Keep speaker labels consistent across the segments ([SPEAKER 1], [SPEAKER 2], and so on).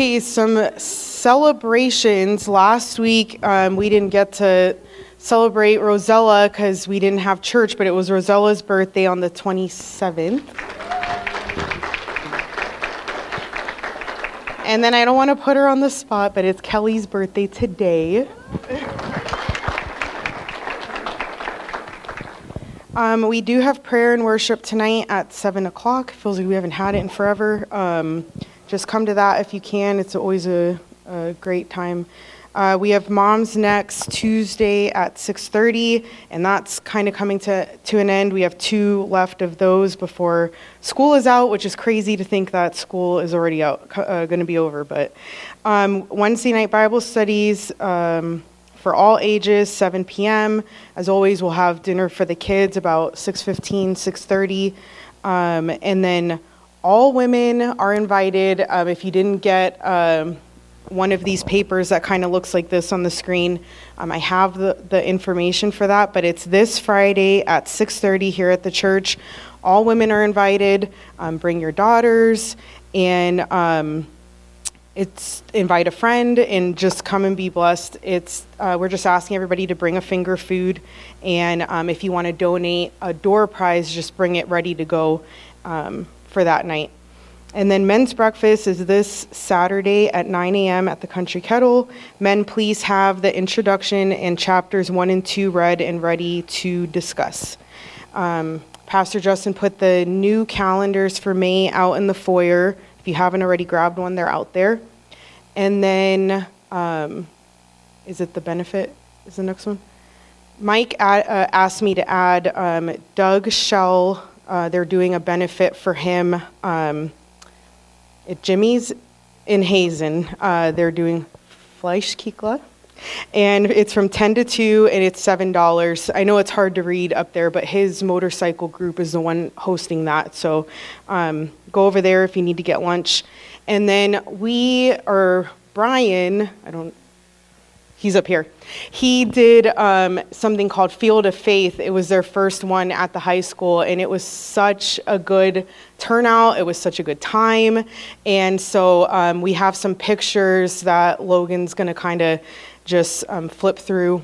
[SPEAKER 1] Okay, some celebrations. Last week, um, we didn't get to celebrate Rosella because we didn't have church, but it was Rosella's birthday on the 27th. And then I don't want to put her on the spot, but it's Kelly's birthday today. Um, we do have prayer and worship tonight at 7 o'clock. Feels like we haven't had it in forever. Um, just come to that if you can. It's always a, a great time. Uh, we have moms next Tuesday at 6:30, and that's kind of coming to, to an end. We have two left of those before school is out, which is crazy to think that school is already out, uh, going to be over. But um, Wednesday night Bible studies um, for all ages, 7 p.m. As always, we'll have dinner for the kids about 6:15, 6:30, um, and then all women are invited. Um, if you didn't get um, one of these papers that kind of looks like this on the screen. Um, I have the, the information for that, but it's this Friday at 6:30 here at the church. All women are invited. Um, bring your daughters, and um, it's invite a friend and just come and be blessed. It's uh, we're just asking everybody to bring a finger food, and um, if you want to donate a door prize, just bring it ready to go um, for that night. And then men's breakfast is this Saturday at 9 a.m. at the Country Kettle. Men, please have the introduction and chapters one and two read and ready to discuss. Um, Pastor Justin put the new calendars for May out in the foyer. If you haven't already grabbed one, they're out there. And then, um, is it the benefit? Is the next one? Mike uh, asked me to add um, Doug Shell. Uh, they're doing a benefit for him um, at Jimmy's in Hazen. Uh, they're doing Fleischkikla. And it's from 10 to 2, and it's $7. I know it's hard to read up there, but his motorcycle group is the one hosting that. So um, go over there if you need to get lunch. And then we, or Brian, I don't he's up here. He did um, something called Field of Faith. It was their first one at the high school, and it was such a good turnout. It was such a good time. And so um, we have some pictures that Logan's going to kind of just um, flip through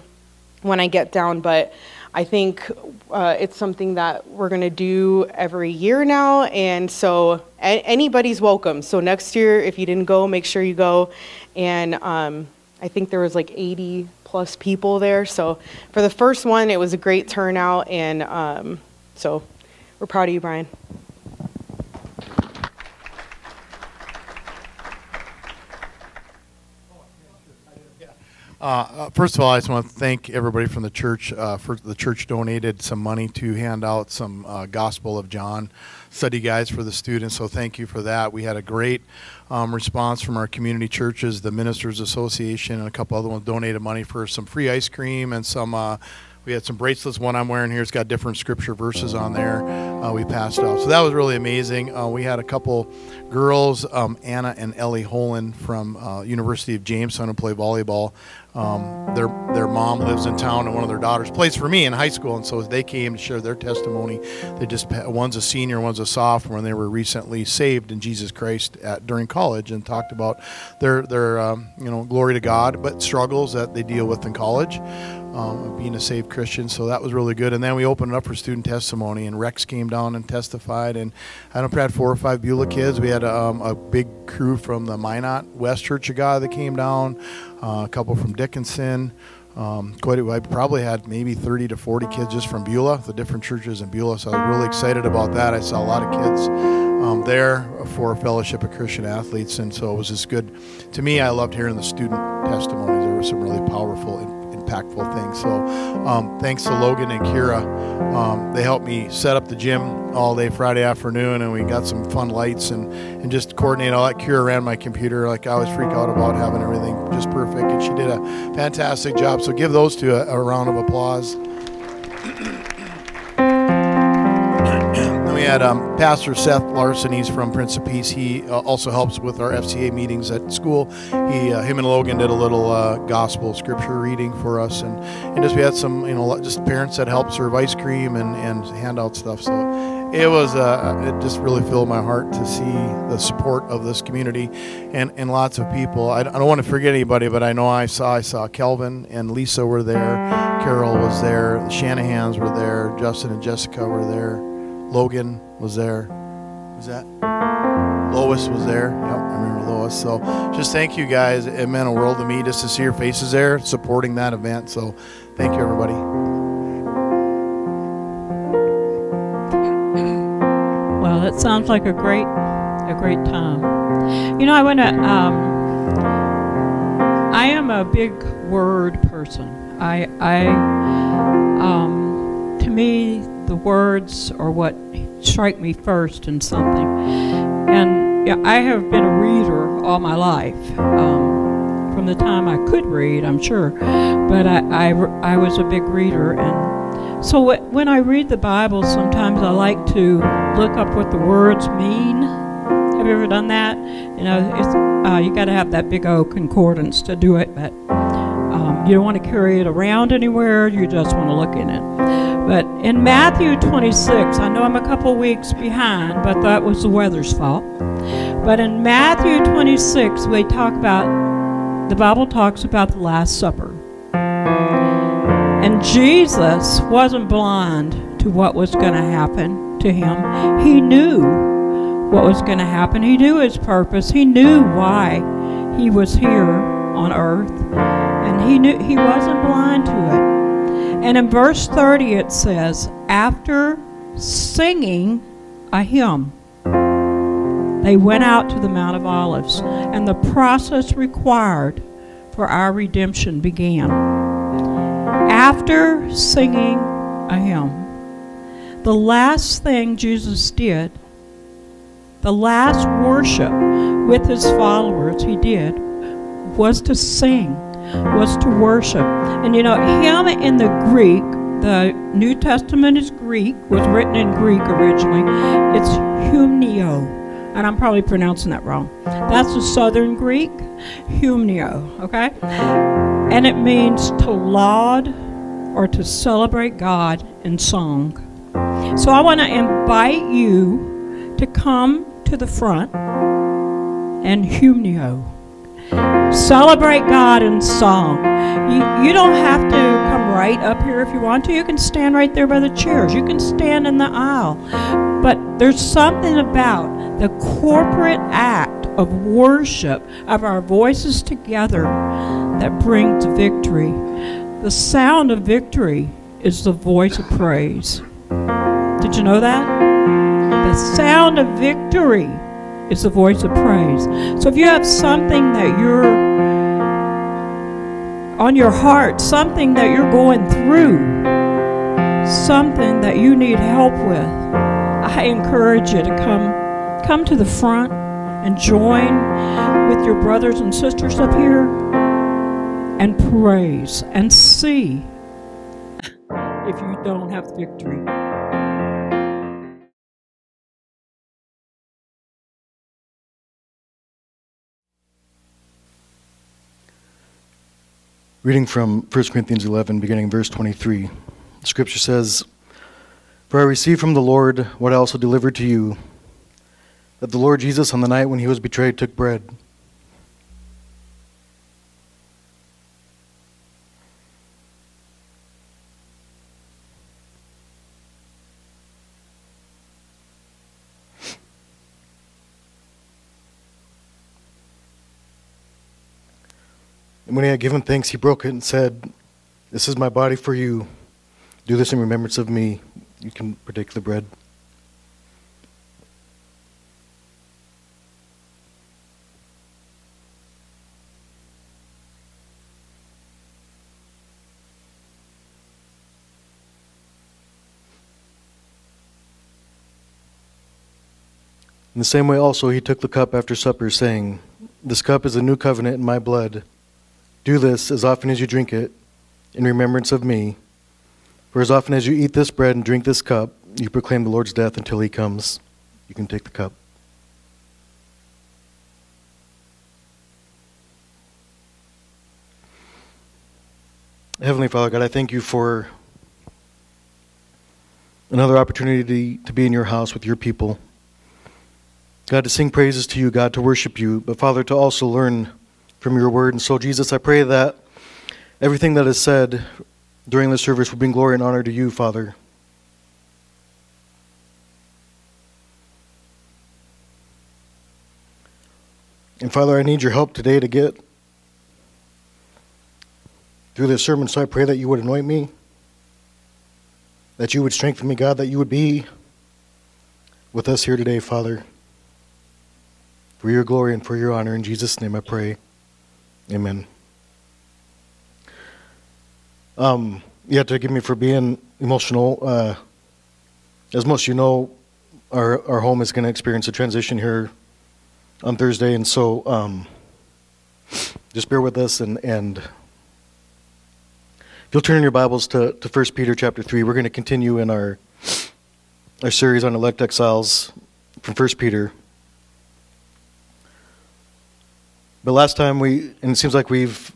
[SPEAKER 1] when I get down. But I think uh, it's something that we're going to do every year now. And so a- anybody's welcome. So next year, if you didn't go, make sure you go. And um, I think there was like 80 plus people there. So for the first one, it was a great turnout, and um, so we're proud of you, Brian.
[SPEAKER 2] Uh, uh, first of all, I just want to thank everybody from the church. Uh, for the church donated some money to hand out some uh, Gospel of John study guides for the students. So thank you for that. We had a great um, response from our community churches, the Ministers Association, and a couple other ones donated money for some free ice cream and some. Uh, we had some bracelets. One I'm wearing here has got different scripture verses on there. Uh, we passed out, so that was really amazing. We had a couple girls, um, Anna and Ellie Holen from University of Jamestown, who play volleyball. Um, their their mom lives in town, and one of their daughters plays for me in high school, and so they came to share their testimony. They just one's a senior, one's a sophomore, and they were recently saved in Jesus Christ at, during college, and talked about their their um, you know glory to God, but struggles that they deal with in college. Um, being a saved Christian, so that was really good. And then we opened it up for student testimony, and Rex came down and testified. And I don't know, had four or five Beulah kids. We had um, a big crew from the Minot West Church of God that came down uh, a couple from Dickinson. Um, quite, I probably had maybe 30 to 40 kids just from Beulah, the different churches in Beulah. So I was really excited about that. I saw a lot of kids um, there for fellowship of Christian athletes, and so it was just good. To me, I loved hearing the student testimonies. There were some really powerful impactful things. So um, thanks to Logan and Kira. Um, they helped me set up the gym all day Friday afternoon, and we got some fun lights and, and just coordinate all that. Kira ran my computer. Like I always freak out about having everything just perfect, and she did a fantastic job. So give those two a, a round of applause. Had um, Pastor Seth Larson. He's from Prince of Peace. He uh, also helps with our FCA meetings at school. He, uh, him and Logan did a little uh, gospel scripture reading for us, and, and just we had some, you know, just parents that helped serve ice cream and, and hand out stuff. So it was, uh, it just really filled my heart to see the support of this community and, and lots of people. I, I don't want to forget anybody, but I know I saw, I saw Kelvin and Lisa were there, Carol was there, the Shanahans were there, Justin and Jessica were there. Logan was there. Was that? Lois was there. Yep, I remember Lois. So just thank you guys. It meant a world to me just to see your faces there supporting that event. So thank you, everybody.
[SPEAKER 3] Well, that sounds like a great, a great time. You know, I want to. Um, I am a big word person. I, I, um, to me, the words are what strike me first in something. And yeah, I have been a reader all my life. Um, from the time I could read, I'm sure. But I, I, I was a big reader. And so when I read the Bible, sometimes I like to look up what the words mean. Have you ever done that? You know, uh, you got to have that big old concordance to do it, but um, you don't want to carry it around anywhere. You just want to look in it. But in Matthew 26, I know I'm a couple weeks behind, but that was the weather's fault. But in Matthew 26, we talk about, the Bible talks about the Last Supper. And Jesus wasn't blind to what was going to happen to him. He knew what was going to happen. He knew his purpose. He knew why he was here on earth. And he knew he wasn't blind to it. And in verse 30 it says, after singing a hymn, they went out to the Mount of Olives, and the process required for our redemption began. After singing a hymn, the last thing Jesus did, the last worship with his followers he did, was to sing, was to worship. And you know, hymn in the Greek, the New Testament is Greek, was written in Greek originally. It's humnio and I'm probably pronouncing that wrong. That's the Southern Greek, humnio, okay? And it means to laud or to celebrate God in song. So I want to invite you to come to the front and humnio. Celebrate God in song. You, you don't have to come right up here if you want to. You can stand right there by the chairs. You can stand in the aisle. But there's something about the corporate act of worship, of our voices together, that brings victory. The sound of victory is the voice of praise. Did you know that? The sound of victory is the voice of praise. So if you have something that you're on your heart, something that you're going through, something that you need help with, I encourage you to come come to the front and join with your brothers and sisters up here and praise and see if you don't have victory.
[SPEAKER 4] Reading from 1 Corinthians 11, beginning verse 23. The scripture says, For I received from the Lord what I also delivered to you that the Lord Jesus, on the night when he was betrayed, took bread. When he had given thanks, he broke it and said, This is my body for you. Do this in remembrance of me. You can partake the bread. In the same way, also, he took the cup after supper, saying, This cup is a new covenant in my blood. Do this as often as you drink it, in remembrance of me. For as often as you eat this bread and drink this cup, you proclaim the Lord's death until he comes. You can take the cup. Heavenly Father, God, I thank you for another opportunity to be in your house with your people. God, to sing praises to you, God, to worship you, but Father, to also learn from your word. And so, Jesus, I pray that everything that is said during this service will bring glory and honor to you, Father. And Father, I need your help today to get through this sermon, so I pray that you would anoint me, that you would strengthen me, God, that you would be with us here today, Father, for your glory and for your honor. In Jesus' name I pray. Amen. Um, you have to forgive me for being emotional. Uh, as most of you know, our, our home is going to experience a transition here on Thursday, and so um, just bear with us. And, and if you'll turn in your Bibles to, to 1 Peter chapter 3, we're going to continue in our, our series on elect exiles from 1 Peter. But last time we, and it seems like we've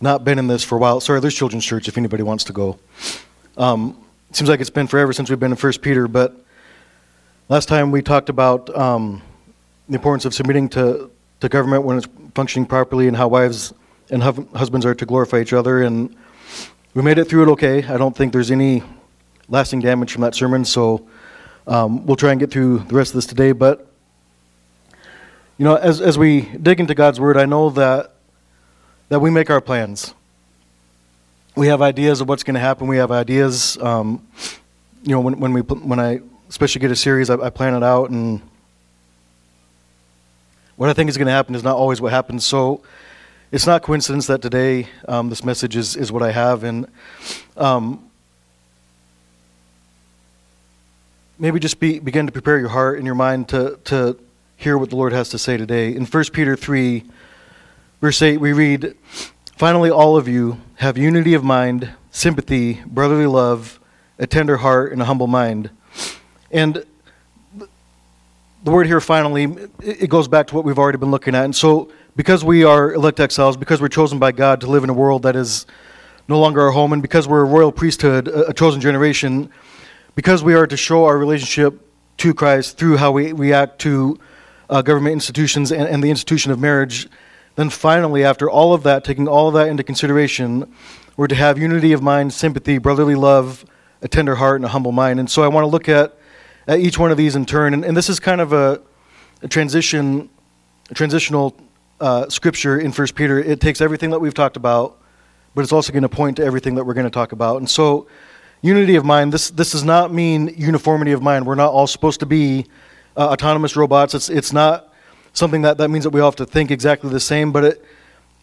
[SPEAKER 4] not been in this for a while. Sorry, there's Children's Church if anybody wants to go. Um, seems like it's been forever since we've been in First Peter, but last time we talked about um, the importance of submitting to, to government when it's functioning properly and how wives and hu- husbands are to glorify each other. And we made it through it okay. I don't think there's any lasting damage from that sermon, so um, we'll try and get through the rest of this today. But, you know, as, as we dig into God's Word, I know that, that we make our plans. We have ideas of what's going to happen. We have ideas, um, you know, when, when, we, when I especially get a series, I, I plan it out and what I think is going to happen is not always what happens. So it's not coincidence that today um, this message is, is what I have. And um, maybe just be, begin to prepare your heart and your mind to, to hear what the Lord has to say today. In 1 Peter 3, verse 8, we read, Finally, all of you have unity of mind, sympathy, brotherly love, a tender heart, and a humble mind. And the word here finally it goes back to what we've already been looking at and so because we are elect exiles because we're chosen by god to live in a world that is no longer our home and because we're a royal priesthood a chosen generation because we are to show our relationship to christ through how we react to uh, government institutions and, and the institution of marriage then finally after all of that taking all of that into consideration we're to have unity of mind sympathy brotherly love a tender heart and a humble mind and so i want to look at at each one of these in turn. And, and this is kind of a, a transition, a transitional uh, scripture in First Peter. It takes everything that we've talked about, but it's also going to point to everything that we're going to talk about. And so, unity of mind. This this does not mean uniformity of mind. We're not all supposed to be uh, autonomous robots. It's it's not something that that means that we all have to think exactly the same. But it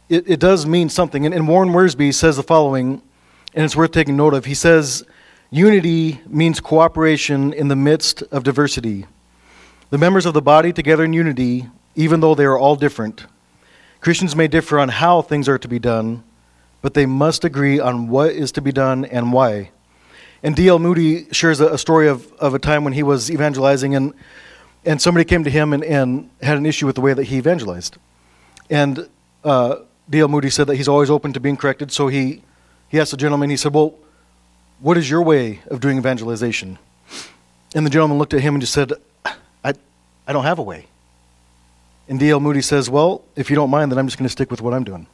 [SPEAKER 4] it, it does mean something. And, and Warren Wiersbe says the following, and it's worth taking note of. He says Unity means cooperation in the midst of diversity. The members of the body together in unity, even though they are all different. Christians may differ on how things are to be done, but they must agree on what is to be done and why. And D.L. Moody shares a, story of, of a time when he was evangelizing, and, and somebody came to him and, and had an issue with the way that he evangelized. And uh, D.L. Moody said that he's always open to being corrected, so he, he asked the gentleman, he said, Well, what is your way of doing evangelization? And the gentleman looked at him and just said, I, I don't have a way. And D.L. Moody says, Well, if you don't mind, then I'm just going to stick with what I'm doing.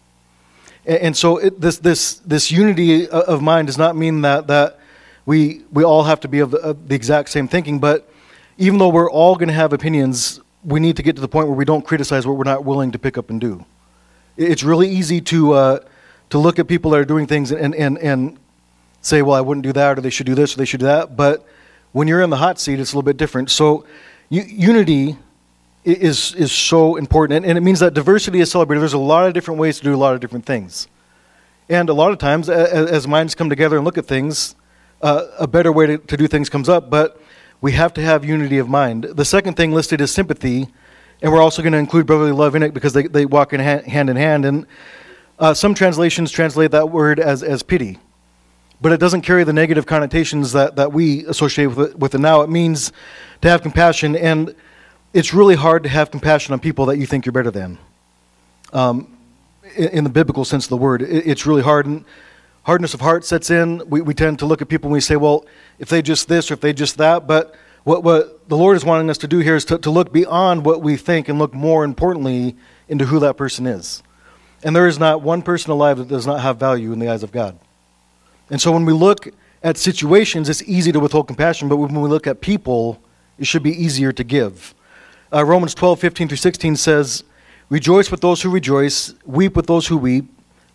[SPEAKER 4] And, and so it, this, this, this unity of mind does not mean that, that we, we all have to be of the, of the exact same thinking, but even though we're all going to have opinions, we need to get to the point where we don't criticize what we're not willing to pick up and do. It's really easy to, uh, to look at people that are doing things and, and, and say, well, I wouldn't do that, or they should do this, or they should do that. But when you're in the hot seat, it's a little bit different. So unity is, is so important. And, and, it means that diversity is celebrated. There's a lot of different ways to do a lot of different things. And a lot of times, as, as minds come together and look at things, uh, a better way to, to do things comes up. But we have to have unity of mind. The second thing listed is sympathy. And we're also going to include brotherly love in it because they, they walk in hand, hand in hand. And uh, some translations translate that word as, as pity. but it doesn't carry the negative connotations that, that we associate with it, with it now. It means to have compassion, and it's really hard to have compassion on people that you think you're better than. Um, in, the biblical sense of the word, it, it's really hard. And hardness of heart sets in. We, we tend to look at people and we say, well, if they just this or if they just that. But what, what the Lord is wanting us to do here is to, to look beyond what we think and look more importantly into who that person is. And there is not one person alive that does not have value in the eyes of God. And so when we look at situations, it's easy to withhold compassion, but when we look at people, it should be easier to give. Uh, Romans 12, 15 through 16 says, Rejoice with those who rejoice, weep with those who weep,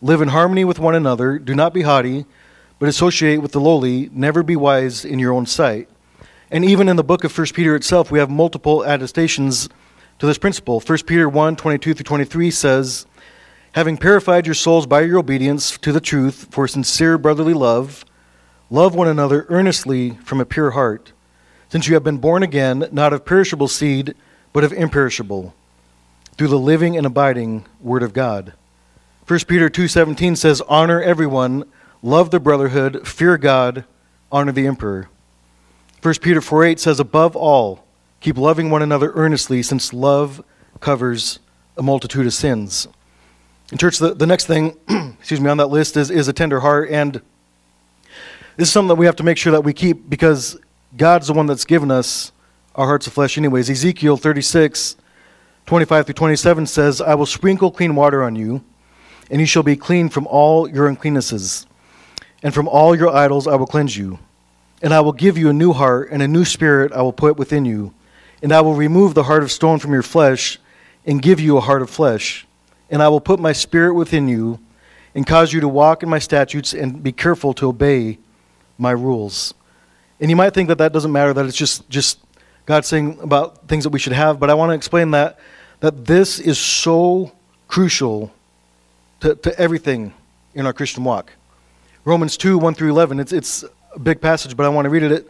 [SPEAKER 4] live in harmony with one another, do not be haughty, but associate with the lowly, never be wise in your own sight. And even in the book of 1 Peter itself, we have multiple attestations to this principle. 1 Peter 1, 22 through 23 says, Having purified your souls by your obedience to the truth for sincere brotherly love, love one another earnestly from a pure heart, since you have been born again, not of perishable seed, but of imperishable, through the living and abiding word of God. 1 Peter 2:17 says, "Honor everyone, love the brotherhood, fear God, honor the emperor." 1 Peter 4:8 says, "Above all, keep loving one another earnestly, since love covers a multitude of sins." In church, the, the next thing, excuse me, on that list is, is a tender heart. And this is something that we have to make sure that we keep because God's the one that's given us our hearts of flesh, anyways. Ezekiel 36, 25 through 27 says, I will sprinkle clean water on you, and you shall be clean from all your uncleannesses. And from all your idols I will cleanse you. And I will give you a new heart, and a new spirit I will put within you. And I will remove the heart of stone from your flesh, and give you a heart of flesh and I will put my spirit within you and cause you to walk in my statutes and be careful to obey my rules. And you might think that that doesn't matter, that it's just, just God saying about things that we should have, but I want to explain that, that this is so crucial to, to everything in our Christian walk. Romans 2 1 through 11, it's, it's a big passage, but I want to read it.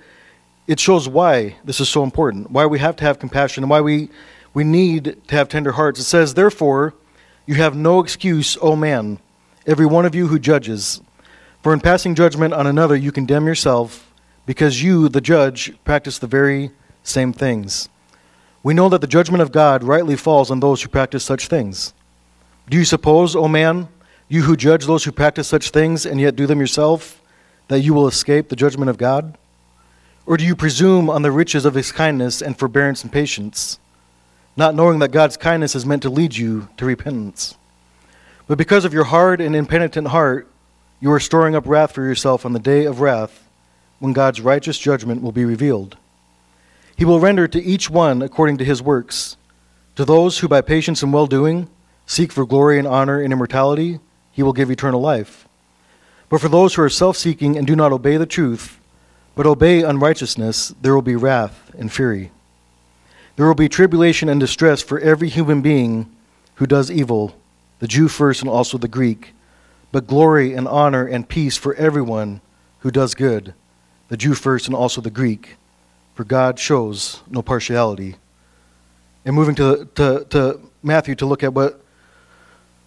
[SPEAKER 4] it. Shows why this is so important, why we have to have compassion, and why we, we need to have tender hearts. It says, Therefore, you have no excuse, O man, every one of you who judges. For in passing judgment on another, you condemn yourself, because you, the judge, practice the very same things. We know that the judgment of God rightly falls on those who practice such things. Do you suppose, O man, you who judge those who practice such things and yet do them yourself, that you will escape the judgment of God? Or do you presume on the riches of his kindness and forbearance and patience? not knowing that God's kindness is meant to lead you to repentance. But because of your hard and impenitent heart, you are storing up wrath for yourself on the day of wrath when God's righteous judgment will be revealed. He will render to each one according to his works. To those who by patience and well doing seek for glory and honor and immortality, he will give eternal life. But for those who are self seeking and do not obey the truth, but obey unrighteousness, there will be wrath and fury. There will be tribulation and distress for every human being who does evil, the Jew first and also the Greek, but glory and honor and peace for everyone who does good, the Jew first and also the Greek, for God shows no partiality. And moving to, to, to Matthew to look at what,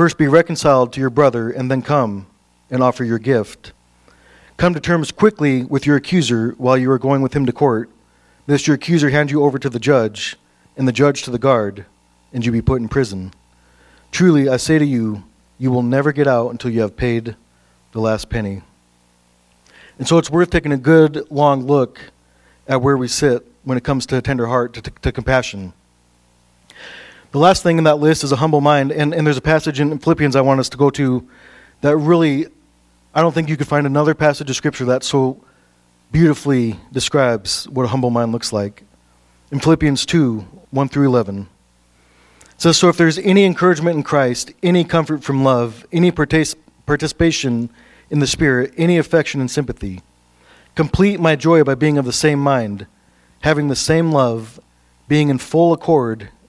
[SPEAKER 4] First be reconciled to your brother, and then come and offer your gift. Come to terms quickly with your accuser while you are going with him to court, lest your accuser hand you over to the judge and the judge to the guard, and you be put in prison. Truly, I say to you, you will never get out until you have paid the last penny. And so it's worth taking a good long look at where we sit when it comes to a tender heart, to, to, to compassion. The last thing in that list is a humble mind, and, and there's a passage in Philippians I want us to go to that really, I don't think you could find another passage of Scripture that so beautifully describes what a humble mind looks like. In Philippians 2, 1 through 11. It says, So if there's any encouragement in Christ, any comfort from love, any participation in the Spirit, any affection and sympathy, Complete my joy by being of the same mind, having the same love, being in full accord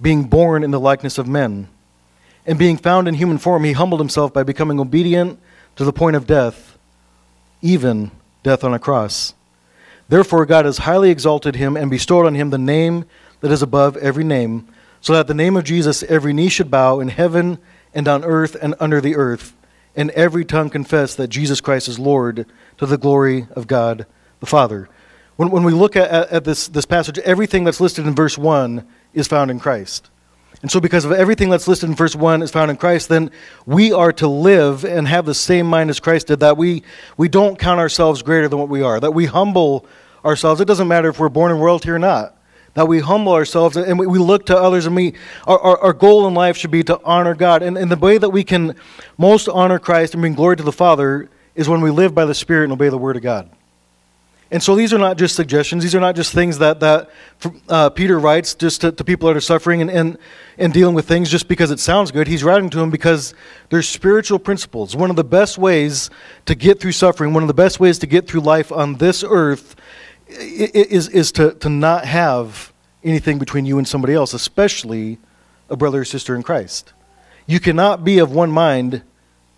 [SPEAKER 4] being born in the likeness of men. And being found in human form, he humbled himself by becoming obedient to the point of death, even death on a cross. Therefore, God has highly exalted him and bestowed on him the name that is above every name, so that at the name of Jesus every knee should bow in heaven and on earth and under the earth, and every tongue confess that Jesus Christ is Lord to the glory of God the Father. When, when we look at, at, this, this passage, everything that's listed in verse 1 is found in Christ. And so, because of everything that's listed in verse 1 is found in Christ, then we are to live and have the same mind as Christ did, that we, we don't count ourselves greater than what we are, that we humble ourselves. It doesn't matter if we're born in royalty or not, that we humble ourselves and we, we look to others, and we, our, our, our, goal in life should be to honor God. And, and the way that we can most honor Christ and bring glory to the Father is when we live by the Spirit and obey the Word of God. And so these are not just suggestions. These are not just things that, that uh, Peter writes just to, to, people that are suffering and, and, and dealing with things just because it sounds good. He's writing to them because there's spiritual principles. One of the best ways to get through suffering, one of the best ways to get through life on this earth is, is to, to not have anything between you and somebody else, especially a brother or sister in Christ. You cannot be of one mind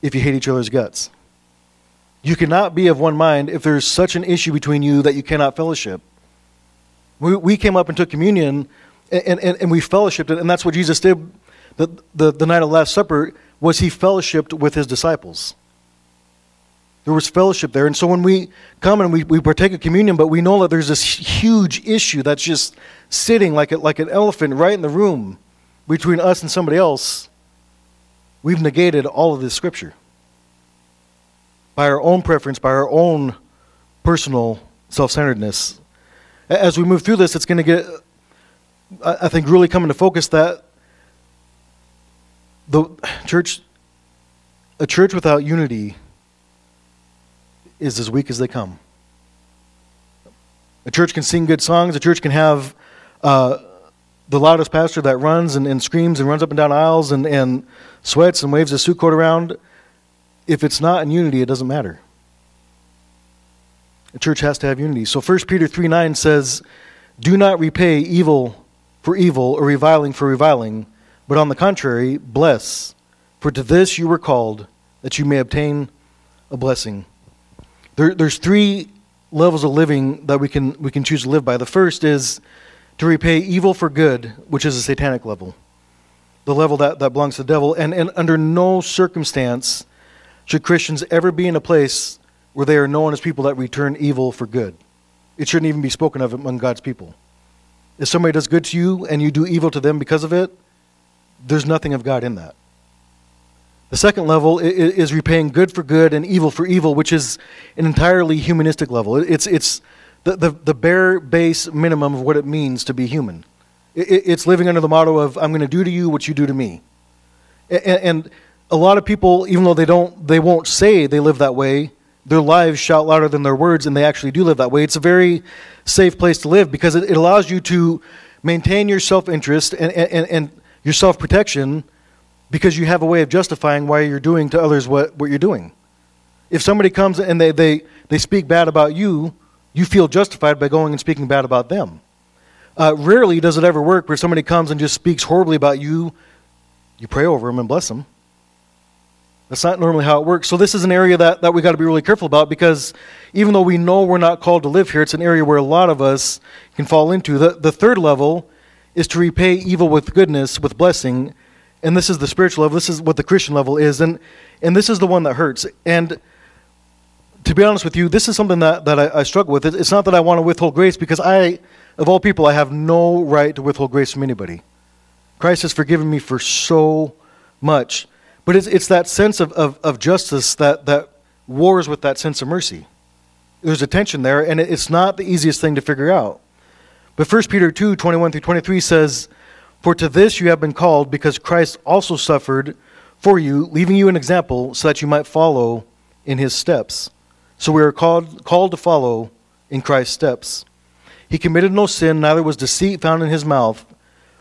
[SPEAKER 4] if you hate each other's guts. You cannot be of one mind if there's such an issue between you that you cannot fellowship. We, we came up and took communion and, and, and we fellowshipped it, and that's what Jesus did the, the, the night of the Last Supper was he fellowshipped with his disciples. There was fellowship there. And so when we come and we, we partake of communion, but we know that there's this huge issue that's just sitting like, a, like an elephant right in the room between us and somebody else, we've negated all of this scripture by our own preference, by our own personal self centeredness. As we move through this, it's going to get, I think, really come into focus that the church, a church without unity, is as weak as they come. A church can sing good songs, a church can have uh, the loudest pastor that runs and, and, screams and runs up and down aisles and, and sweats and waves a suit coat around if it's not in unity, it doesn't matter. A church has to have unity. So 1 Peter 3 9 says, Do not repay evil for evil or reviling for reviling, but on the contrary, bless. For to this you were called, that you may obtain a blessing. There, there's three levels of living that we can, we can choose to live by. The first is to repay evil for good, which is a satanic level, the level that, that belongs to the devil. And, and under no circumstance should Christians ever be in a place where they are known as people that return evil for good? It shouldn't even be spoken of among God's people. If somebody does good to you and you do evil to them because of it, there's nothing of God in that. The second level is repaying good for good and evil for evil, which is an entirely humanistic level. It's, it's the, the, the bare base minimum of what it means to be human. It's living under the motto of, I'm going to do to you what you do to me. And a lot of people, even though they don't, they won't say they live that way, their lives shout louder than their words, and they actually do live that way. It's a very safe place to live because it, it allows you to maintain your self-interest and, and, and your self-protection because you have a way of justifying why you're doing to others what, what you're doing. If somebody comes and they, they, they speak bad about you, you feel justified by going and speaking bad about them. Uh, rarely does it ever work where somebody comes and just speaks horribly about you. You pray over them and bless them. That's not normally how it works. So, this is an area that, that we got to be really careful about because even though we know we're not called to live here, it's an area where a lot of us can fall into. The, the third level is to repay evil with goodness, with blessing. And this is the spiritual level. This is what the Christian level is. And, and this is the one that hurts. And to be honest with you, this is something that, that I, I struggle with. It's not that I want to withhold grace because I, of all people, I have no right to withhold grace from anybody. Christ has forgiven me for so much. But it's, it's that sense of, of, of justice that, that wars with that sense of mercy. there's a tension there, and it's not the easiest thing to figure out. But 1 Peter 2 21 through 23 says, For to this you have been called, because Christ also suffered for you, leaving you an example so that you might follow in his steps. So we are called, called to follow in Christ's steps. He committed no sin, neither was deceit found in his mouth.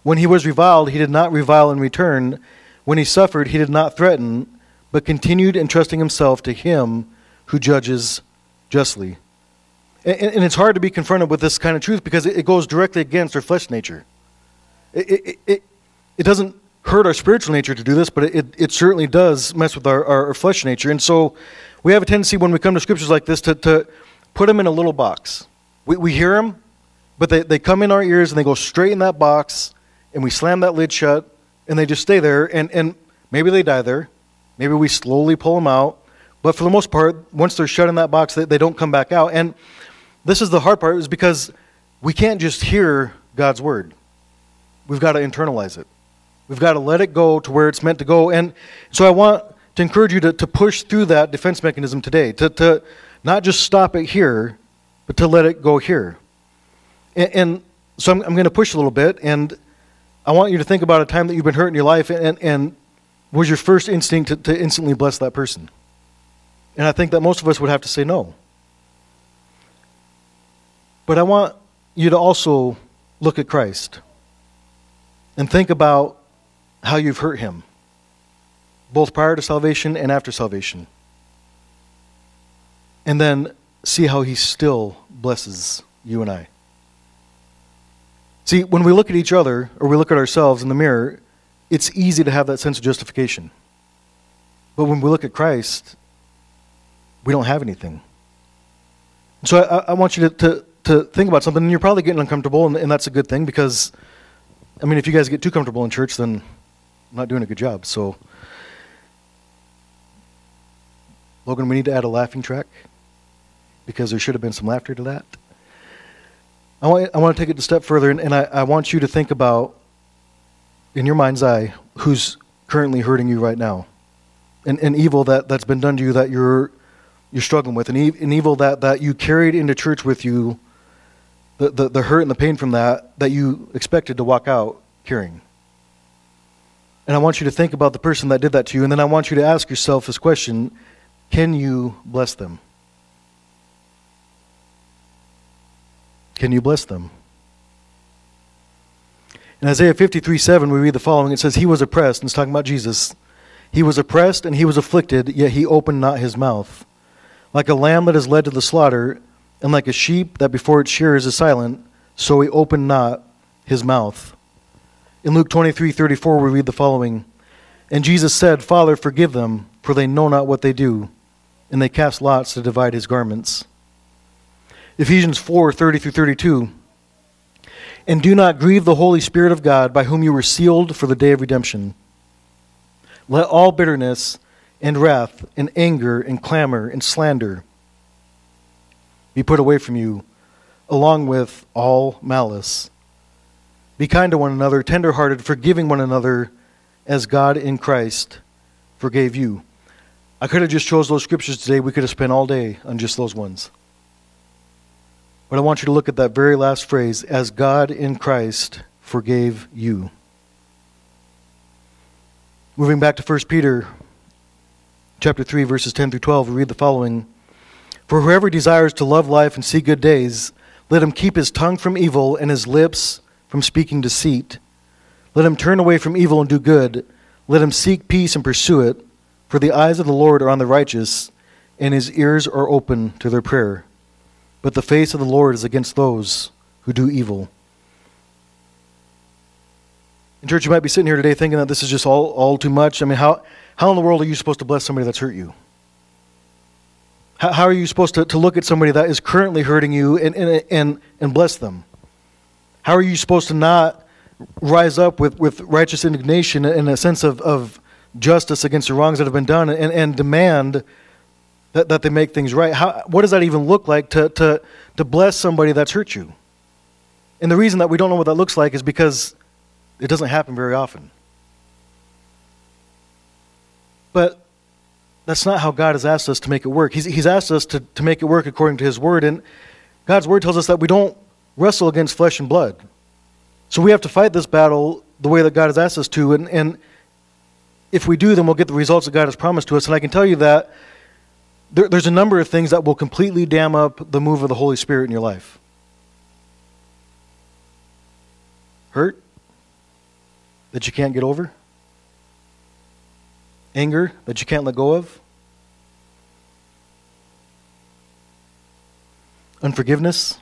[SPEAKER 4] When he was reviled, he did not revile in return. When he suffered, he did not threaten, but continued entrusting himself to him who judges justly. And, and it's hard to be confronted with this kind of truth because it, goes directly against our flesh nature. It, it, it, it doesn't hurt our spiritual nature to do this, but it, it certainly does mess with our, our, our flesh nature. And so we have a tendency when we come to scriptures like this to, to put them in a little box. We, we hear them, but they, they come in our ears and they go straight in that box, and we slam that lid shut, and they just stay there, and, and maybe they die there. Maybe we slowly pull them out. But for the most part, once they're shut in that box, they, they don't come back out. And this is the hard part, is because we can't just hear God's word. We've got to internalize it. We've got to let it go to where it's meant to go. And so I want to encourage you to, to push through that defense mechanism today, to, to not just stop it here, but to let it go here. And, and so I'm, I'm going to push a little bit, and I want you to think about a time that you've been hurt in your life, and, and was your first instinct to, to instantly bless that person? And I think that most of us would have to say no. But I want you to also look at Christ and think about how you've hurt him, both prior to salvation and after salvation. And then see how he still blesses you and I. See, when we look at each other or we look at ourselves in the mirror, it's easy to have that sense of justification. But when we look at Christ, we don't have anything. So I, I want you to, to, to, think about something, and you're probably getting uncomfortable, and, and, that's a good thing because, I mean, if you guys get too comfortable in church, then I'm not doing a good job. So, Logan, we need to add a laughing track because there should have been some laughter to that. I want, I want to take it a step further, and, and I, I want you to think about, in your mind's eye, who's currently hurting you right now. An, an evil that, that's been done to you that you're, you're struggling with, an, e- an evil that, that you carried into church with you, the, the, the hurt and the pain from that, that you expected to walk out carrying. And I want you to think about the person that did that to you, and then I want you to ask yourself this question Can you bless them? Can you bless them? In Isaiah 53 7, we read the following It says, He was oppressed, and it's talking about Jesus. He was oppressed and he was afflicted, yet he opened not his mouth. Like a lamb that is led to the slaughter, and like a sheep that before its shearers is silent, so he opened not his mouth. In Luke 23 34, we read the following And Jesus said, Father, forgive them, for they know not what they do. And they cast lots to divide his garments. Ephesians 4 30 through 32. And do not grieve the Holy Spirit of God, by whom you were sealed for the day of redemption. Let all bitterness and wrath and anger and clamor and slander be put away from you, along with all malice. Be kind to one another, tenderhearted, forgiving one another, as God in Christ forgave you. I could have just chose those scriptures today. We could have spent all day on just those ones. But I want you to look at that very last phrase, as God in Christ forgave you. Moving back to 1 Peter chapter 3 verses 10 through 12, we read the following: For whoever desires to love life and see good days, let him keep his tongue from evil and his lips from speaking deceit. Let him turn away from evil and do good. Let him seek peace and pursue it, for the eyes of the Lord are on the righteous, and his ears are open to their prayer. But the face of the Lord is against those who do evil. In church, you might be sitting here today thinking that this is just all, all too much. I mean, how, how in the world are you supposed to bless somebody that's hurt you? How, how are you supposed to, to look at somebody that is currently hurting you and, and, and, and bless them? How are you supposed to not rise up with, with righteous indignation and a sense of, of justice against the wrongs that have been done and, and demand that, that they make things right? How, what does that even look like to, to, to bless somebody that's hurt you? And the reason that we don't know what that looks like is because it doesn't happen very often. But that's not how God has asked us to make it work. He's, he's asked us to, to make it work according to His Word. And God's Word tells us that we don't wrestle against flesh and blood. So we have to fight this battle the way that God has asked us to. And, and if we do, then we'll get the results that God has promised to us. And I can tell you that there, there's a number of things that will completely dam up the move of the Holy Spirit in your life. Hurt that you can't get over, anger that you can't let go of, unforgiveness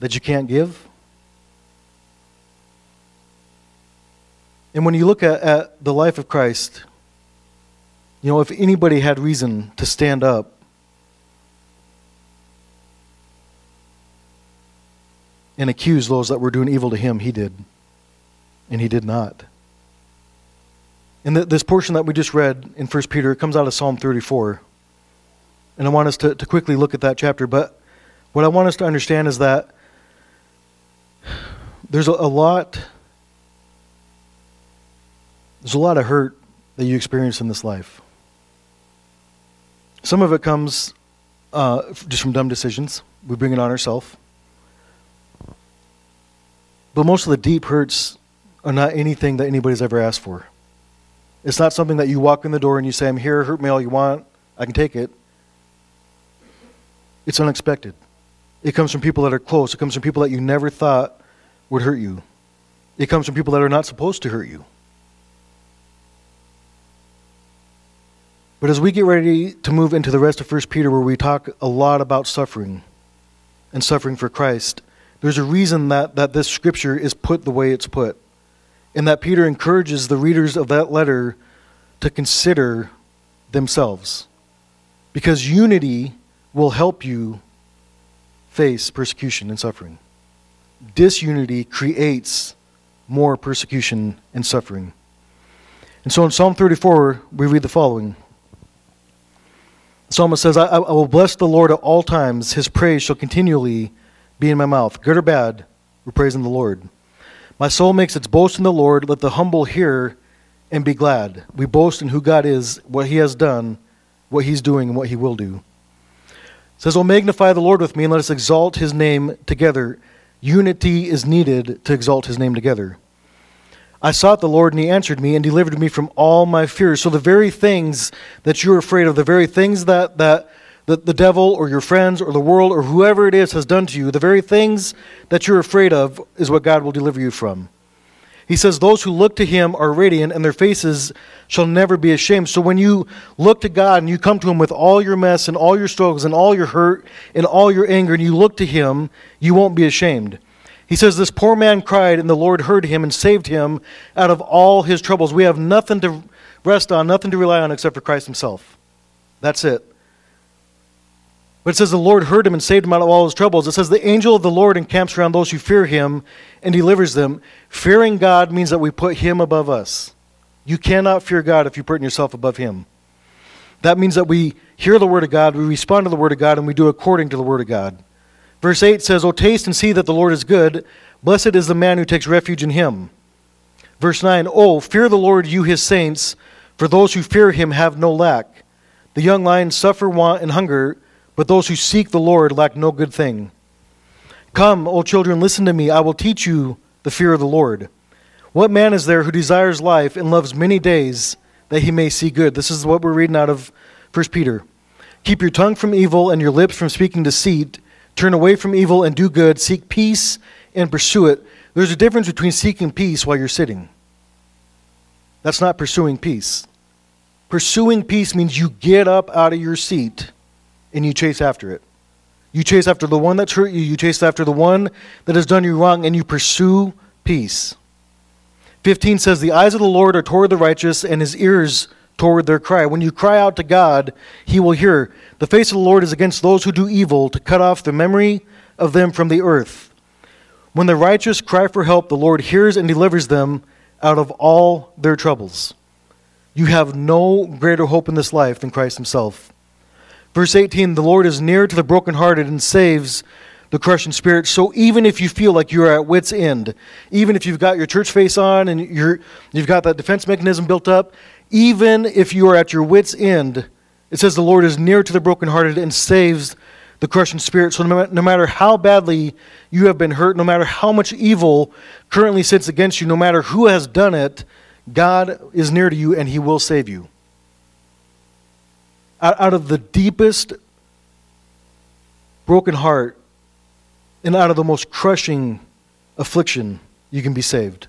[SPEAKER 4] that you can't give. And when you look at, at the life of Christ, you know, if anybody had reason to stand up, and accuse those that were doing evil to him, he did. And he did not. And th- this portion that we just read in 1 Peter it comes out of Psalm 34. And I want us to, to quickly look at that chapter. But what I want us to understand is that there's a, a lot there's a lot of hurt that you experience in this life. Some of it comes uh, just from dumb decisions. We bring it on ourselves. But most of the deep hurts are not anything that anybody's ever asked for. It's not something that you walk in the door and you say, I'm here, hurt me all you want, I can take it. It's unexpected. It comes from people that are close, it comes from people that you never thought would hurt you. It comes from people that are not supposed to hurt you. But as we get ready to move into the rest of 1 Peter, where we talk a lot about suffering and suffering for Christ, there's a reason that, that this scripture is put the way it's put. And that Peter encourages the readers of that letter to consider themselves. Because unity will help you face persecution and suffering. Disunity creates more persecution and suffering. And so in Psalm 34, we read the following. Psalmist says, I, I will bless the Lord at all times. His praise shall continually be in my mouth. Good or bad, we're praising the Lord. My soul makes its boast in the Lord. Let the humble hear and be glad. We boast in who God is, what He has done, what He's doing, and what He will do. It says, Oh, magnify the Lord with me, and let us exalt His name together. Unity is needed to exalt His name together. I sought the Lord, and He answered me and delivered me from all my fears. So, the very things that you're afraid of, the very things that, that the, the devil or your friends or the world or whoever it is has done to you, the very things that you're afraid of is what God will deliver you from. He says, Those who look to him are radiant, and their faces shall never be ashamed. So when you look to God and you come to him with all your mess and all your struggles and all your hurt and all your anger, and you look to him, you won't be ashamed. He says, This poor man cried, and the Lord heard him and saved him out of all his troubles. We have nothing to rest on, nothing to rely on except for Christ himself. That's it. But it says the Lord heard him and saved him out of all his troubles. It says the angel of the Lord encamps around those who fear him and delivers them. Fearing God means that we put him above us. You cannot fear God if you put yourself above him. That means that we hear the word of God, we respond to the word of God, and we do according to the word of God. Verse 8 says, O taste and see that the Lord is good. Blessed is the man who takes refuge in him. Verse 9, Oh, fear the Lord, you his saints, for those who fear him have no lack. The young lions suffer want and hunger but those who seek the Lord lack no good thing. Come, O children, listen to me. I will teach you the fear of the Lord. What man is there who desires life and loves many days that he may see good? This is what we're reading out of 1 Peter. Keep your tongue from evil and your lips from speaking deceit. Turn away from evil and do good. Seek peace and pursue it. There's a difference between seeking peace while you're sitting. That's not pursuing peace. Pursuing peace means you get up out of your seat and you chase after it. You chase after the one that's hurt you, you chase after the one that has done you wrong, and you pursue peace. 15 says, The eyes of the Lord are toward the righteous, and his ears toward their cry. When you cry out to God, he will hear. The face of the Lord is against those who do evil, to cut off the memory of them from the earth. When the righteous cry for help, the Lord hears and delivers them out of all their troubles. You have no greater hope in this life than Christ himself. Verse 18 The Lord is near to the brokenhearted and saves the crushed spirit. So even if you feel like you're at wit's end, even if you've got your church face on and you're, you've got that defense mechanism built up, even if you are at your wits' end, it says the Lord is near to the brokenhearted and saves the crushed spirit. So no, matter how badly you have been hurt, no matter how much evil currently sits against you, no matter who has done it, God is near to you and he will save you. Out of the deepest broken heart and out of the most crushing affliction, you can be saved.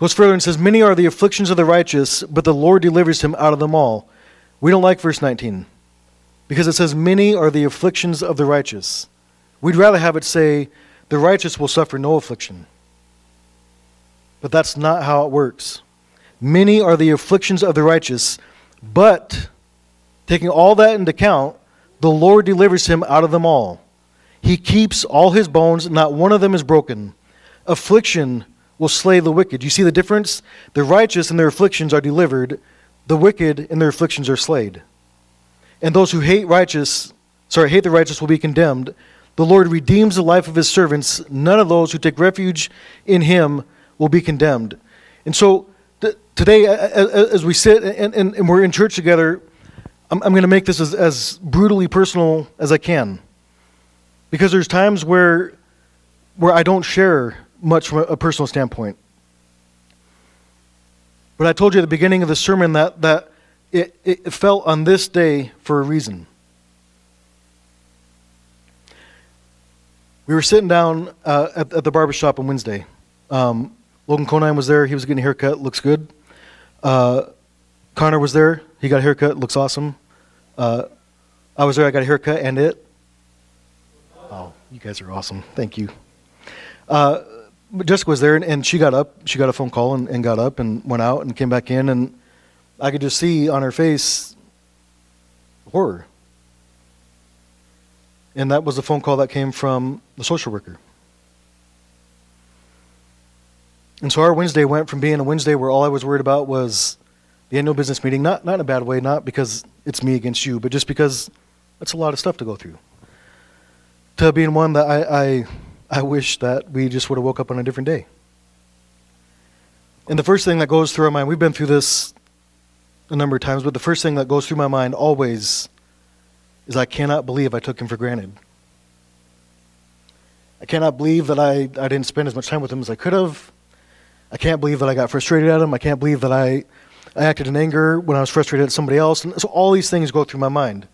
[SPEAKER 4] Goes further and says, Many are the afflictions of the righteous, but the Lord delivers him out of them all. We don't like verse 19 because it says, Many are the afflictions of the righteous. We'd rather have it say, The righteous will suffer no affliction. But that's not how it works. Many are the afflictions of the righteous, but taking all that into account, the Lord delivers him out of them all. He keeps all his bones, not one of them is broken. Affliction will slay the wicked. You see the difference? The righteous in their afflictions are delivered, the wicked in their afflictions are slayed. And those who hate righteous, sorry, hate the righteous will be condemned. The Lord redeems the life of his servants. None of those who take refuge in him will be condemned. And so th- today, as we sit and, and, and, we're in church together, I'm, I'm going to make this as, as brutally personal as I can. Because there's times where, where I don't share much from a personal standpoint. But I told you at the beginning of the sermon that, that it, it fell on this day for a reason. We were sitting down uh, at, at the barber shop on Wednesday. Um, Logan Conine was there. He was getting a haircut. Looks good. Uh, Connor was there. He got a haircut. Looks awesome. Uh, I was there. I got a haircut and it. Oh, you guys are awesome. Thank you. Uh, Jessica was there, and, and, she got up. She got a phone call and, and, got up and went out and came back in, and I could just see on her face horror. And that was the phone call that came from the social worker. And so our Wednesday went from being a Wednesday where all I was worried about was the annual business meeting, not, not in a bad way, not because it's me against you, but just because that's a lot of stuff to go through, to being one that I, I I wish that we just would have woke up on a different day. And the first thing that goes through our mind, we've been through this a number of times, but the first thing that goes through my mind always is I cannot believe I took him for granted. I cannot believe that I, I didn't spend as much time with him as I could have. I can't believe that I got frustrated at him. I can't believe that I, I acted in anger when I was frustrated at somebody else. And so all these things go through my mind.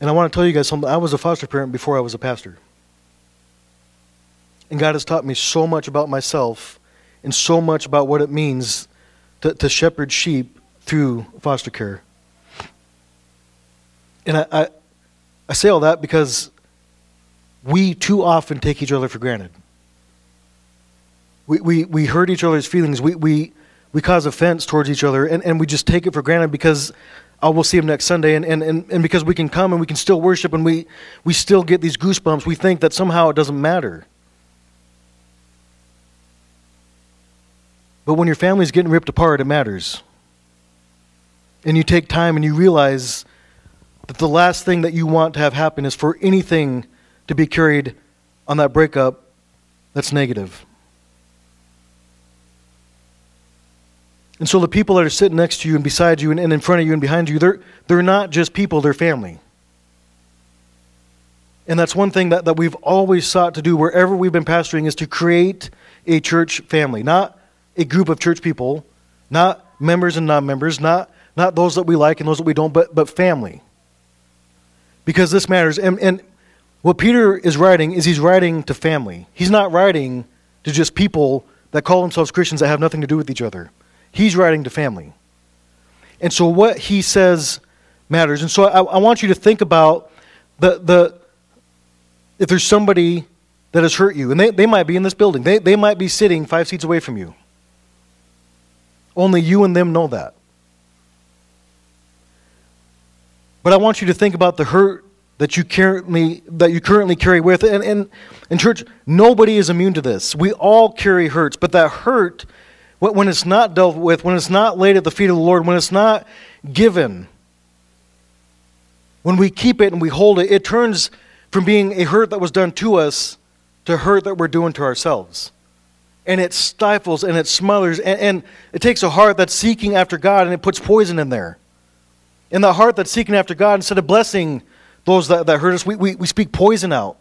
[SPEAKER 4] And I want to tell you guys something. I was a foster parent before I was a pastor. And God has taught me so much about myself and so much about what it means to, to shepherd sheep through foster care. And I, I, I say all that because we too often take each other for granted. We, we, we hurt each other's feelings. We, we, we cause offense towards each other, and, and we just take it for granted because oh, we'll see him next Sunday. And, and, and, and because we can come and we can still worship and we, we still get these goosebumps, we think that somehow it doesn't matter. But when your family's getting ripped apart, it matters. And you take time and you realize that the last thing that you want to have happen is for anything to be carried on that breakup that's negative. And so the people that are sitting next to you and beside you and, in front of you and behind you, they're, they're not just people, they're family. And that's one thing that, that we've always sought to do wherever we've been pastoring is to create a church family. Not a group of church people, not members and non members, not, not those that we like and those that we don't, but, but family. Because this matters. And, and what Peter is writing is he's writing to family. He's not writing to just people that call themselves Christians that have nothing to do with each other. He's writing to family. And so what he says matters. And so I, I want you to think about the, the if there's somebody that has hurt you, and they, they might be in this building, they, they might be sitting five seats away from you. Only you and them know that. But I want you to think about the hurt that you currently that you currently carry with and, and in church nobody is immune to this we all carry hurts but that hurt when it's not dealt with, when it's not laid at the feet of the Lord, when it's not given, when we keep it and we hold it, it turns from being a hurt that was done to us to hurt that we're doing to ourselves. and it stifles and it smothers. And, and it takes a heart that's seeking after God and it puts poison in there. In the heart that's seeking after God, instead of blessing those that, that hurt us, we, we, we speak poison out.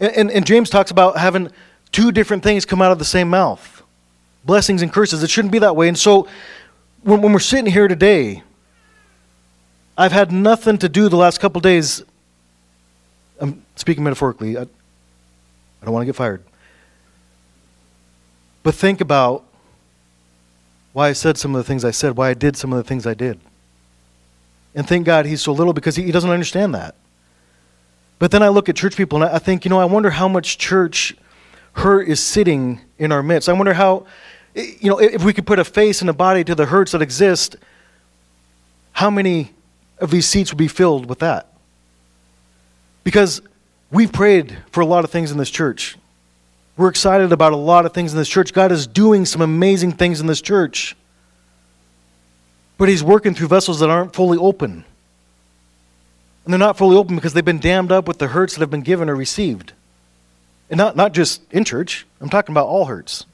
[SPEAKER 4] And, and, and James talks about having two different things come out of the same mouth blessings and curses. It shouldn't be that way. And so when, when we're sitting here today, I've had nothing to do the last couple days. I'm speaking metaphorically. I, I don't want to get fired. But think about why I said some of the things I said, why I did some of the things I did. And thank God he's so little because he, he doesn't understand that. But then I look at church people and I think, you know, I wonder how much church hurt is sitting in our midst. I wonder how, you know, if we could put a face and a body to the hurts that exist, how many of these seats would be filled with that? Because we've prayed for a lot of things in this church. We're excited about a lot of things in this church. God is doing some amazing things in this church. But He's working through vessels that aren't fully open. And they're not fully open because they've been dammed up with the hurts that have been given or received. And not, not just in church, I'm talking about all hurts.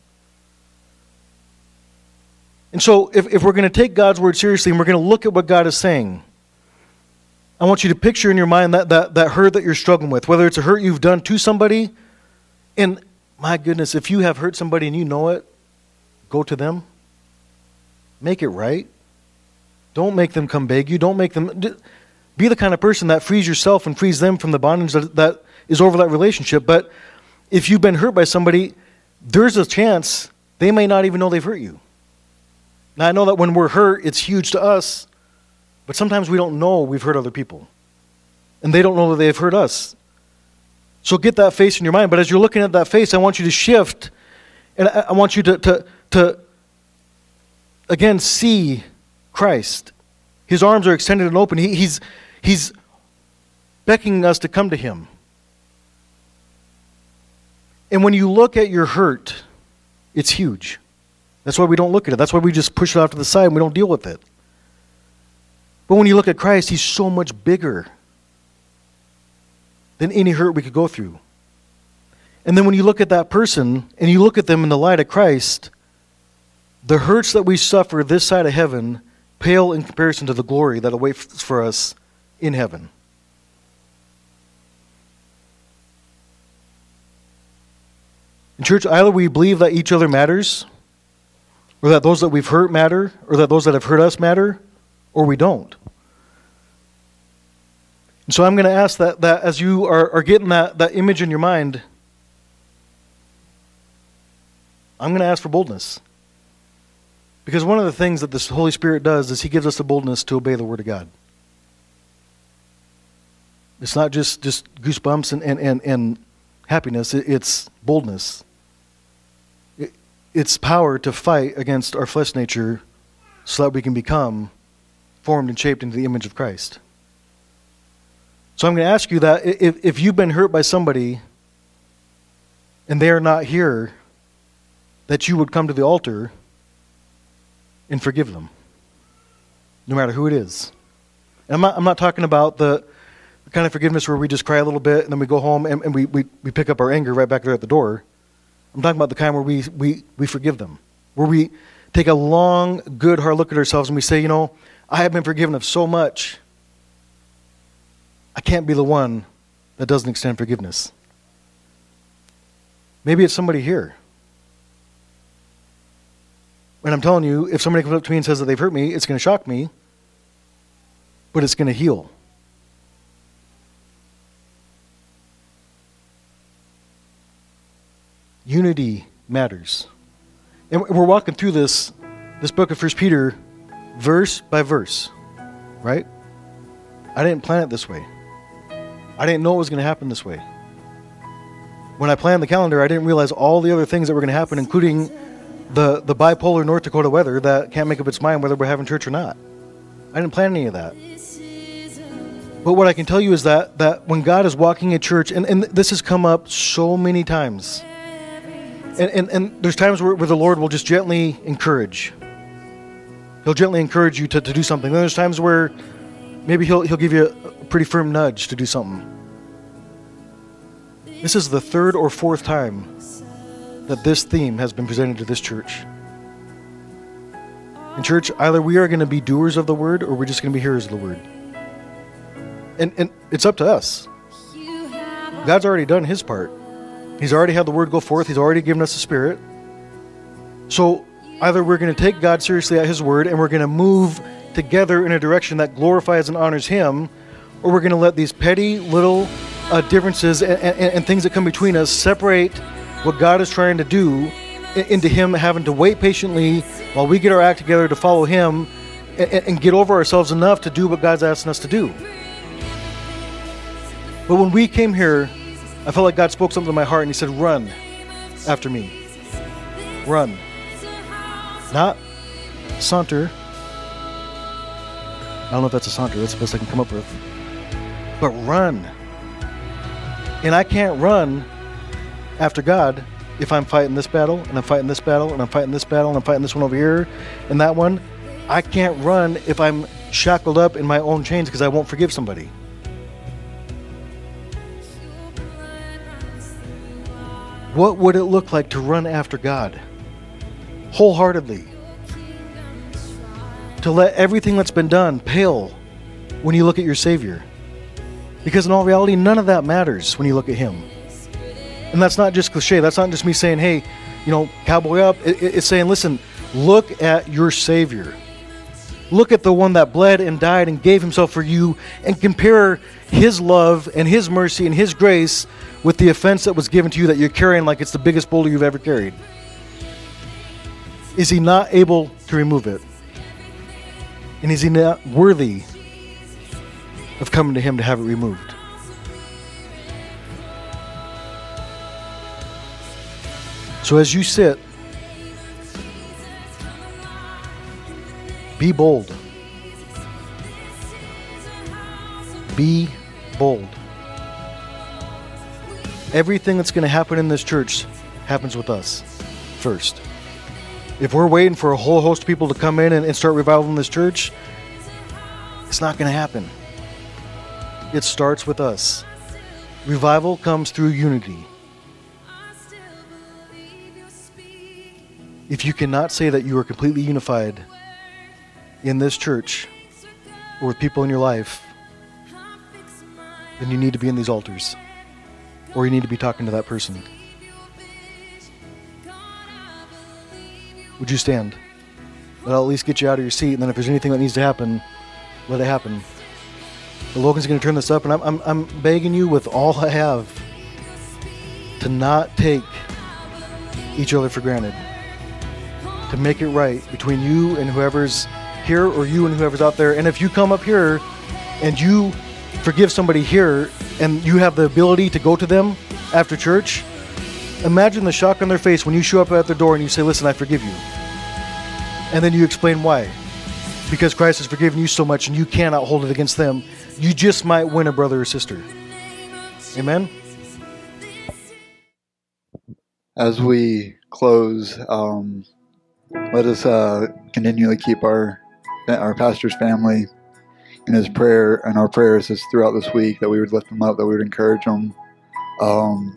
[SPEAKER 4] And so, if, if we're going to take God's word seriously and we're going to look at what God is saying, I want you to picture in your mind that, that, that hurt that you're struggling with, whether it's a hurt you've done to somebody. And my goodness, if you have hurt somebody and you know it, go to them. Make it right. Don't make them come beg you. Don't make them. Be the kind of person that frees yourself and frees them from the bondage that, that is over that relationship. But if you've been hurt by somebody, there's a chance they may not even know they've hurt you. Now, I know that when we're hurt, it's huge to us, but sometimes we don't know we've hurt other people. And they don't know that they've hurt us. So get that face in your mind. But as you're looking at that face, I want you to shift, and I, want you to, to, to, again, see Christ. His arms are extended and open. He, he's, he's beckoning us to come to Him. And when you look at your hurt, it's huge. That's why we don't look at it. That's why we just push it off to the side and we don't deal with it. But when you look at Christ, He's so much bigger than any hurt we could go through. And then when you look at that person and you look at them in the light of Christ, the hurts that we suffer this side of heaven pale in comparison to the glory that awaits for us in heaven. In church, either we believe that each other matters, or that those that we've hurt matter, or that those that have hurt us matter, or we don't. And so I'm going to ask that, that as you are, are getting that, that image in your mind, I'm going to ask for boldness. Because one of the things that the Holy Spirit does is He gives us the boldness to obey the Word of God. It's not just, just goosebumps and, and, and, and happiness, it's boldness. It's power to fight against our flesh nature so that we can become formed and shaped into the image of Christ. So I'm going to ask you that if, if you've been hurt by somebody and they are not here, that you would come to the altar and forgive them, no matter who it is. And I'm not, I'm not talking about the kind of forgiveness where we just cry a little bit and then we go home and, and we, we, we pick up our anger right back there at the door. I'm talking about the kind where we, we, we forgive them, where we take a long, good, hard look at ourselves and we say, you know, I have been forgiven of so much. I can't be the one that doesn't extend forgiveness. Maybe it's somebody here. And I'm telling you, if somebody comes up to me and says that they've hurt me, it's going to shock me, but it's going to heal. Unity matters. And we're walking through this, this book of First Peter verse by verse, right? I didn't plan it this way. I didn't know it was going to happen this way. When I planned the calendar, I didn't realize all the other things that were going to happen, including the, the bipolar North Dakota weather that can't make up its mind whether we're having church or not. I didn't plan any of that. But what I can tell you is that, that when God is walking a church, and, and this has come up so many times, and, and, and there's times where, where the Lord will just gently encourage. He'll gently encourage you to, to do something. Then there's times where maybe he'll, he'll give you a pretty firm nudge to do something. This is the third or fourth time that this theme has been presented to this church. In church, either we are going to be doers of the word or we're just going to be hearers of the word. And, and it's up to us. God's already done his part. He's already had the word go forth, he's already given us the spirit. So either we're going to take God seriously at his word and we're going to move together in a direction that glorifies and honors him, or we're going to let these petty little uh, differences and, and, and things that come between us separate what God is trying to do into him having to wait patiently while we get our act together to follow him and, and get over ourselves enough to do what God's asking us to do. But when we came here, I felt like God spoke something to my heart and He said, Run after me. Run. Not saunter. I don't know if that's a saunter, that's the best I can come up with. But run. And I can't run after God if I'm fighting this battle and I'm fighting this battle and I'm fighting this battle and I'm fighting this one over here and that one. I can't run if I'm shackled up in my own chains because I won't forgive somebody. What would it look like to run after God wholeheartedly? To let everything that's been done pale when you look at your Savior. Because in all reality, none of that matters when you look at Him. And that's not just cliche. That's not just me saying, hey, you know, cowboy up. it's saying, listen, look at your Savior. Look at the one that bled and died and gave himself for you and compare his love and his mercy and his grace with the offense that was given to you that you're carrying like it's the biggest boulder you've ever carried. Is he not able to remove it? And is he not worthy of coming to him to have it removed? So as you sit Be bold. Be bold. Everything that's going to happen in this church happens with us first. If we're waiting for a whole host of people to come in and, and start revival this church, it's not going to happen. It starts with us. Revival comes through unity. If you cannot say that you are completely unified in this church or with people in your life, then you need to be in these altars. Or you need to be talking to that person. Would you stand? That'll at least get you out of your seat, and then if there's anything that needs to happen, let it happen. But Logan's going to turn this up, and I'm, I'm, I'm begging you with all I have to not take each other for granted. To make it right between you and whoever's here or you and whoever's out there. And if you come up here and you forgive somebody here and you have the ability to go to them after church, imagine the shock on their face when you show up at their door and you say, Listen, I forgive you. And then you explain why. Because Christ has forgiven you so much and you cannot hold it against them. You just might win a brother or sister. Amen?
[SPEAKER 5] As we close, um, let us uh, continually keep our our pastor's family in his prayer and our prayers is throughout this week that we would lift them up, that we would encourage them. Um,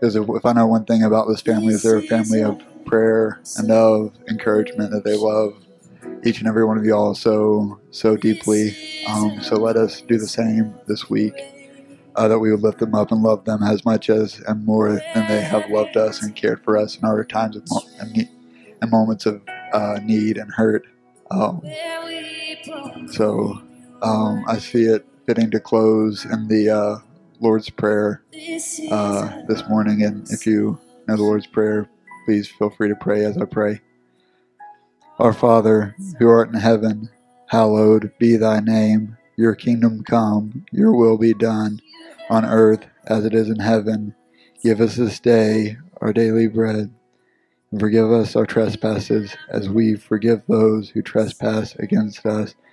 [SPEAKER 5] because if, I know one thing about this family is they're a family of prayer and of encouragement that they love each and every one of y'all so so deeply. Um, so let us do the same this week. Uh, that we would lift them up and love them as much as and more than they have loved us and cared for us in our times of mo- and, and moments of uh, need and hurt. Um, so um, I see it fitting to close in the uh, Lord's Prayer uh, this morning. And if you know the Lord's Prayer, please feel free to pray as I pray. Our Father, who art in heaven, hallowed be thy name. Your kingdom come, your will be done, on earth as it is in heaven. Give us this day our daily bread and forgive us our trespasses, as we forgive those who trespass against us.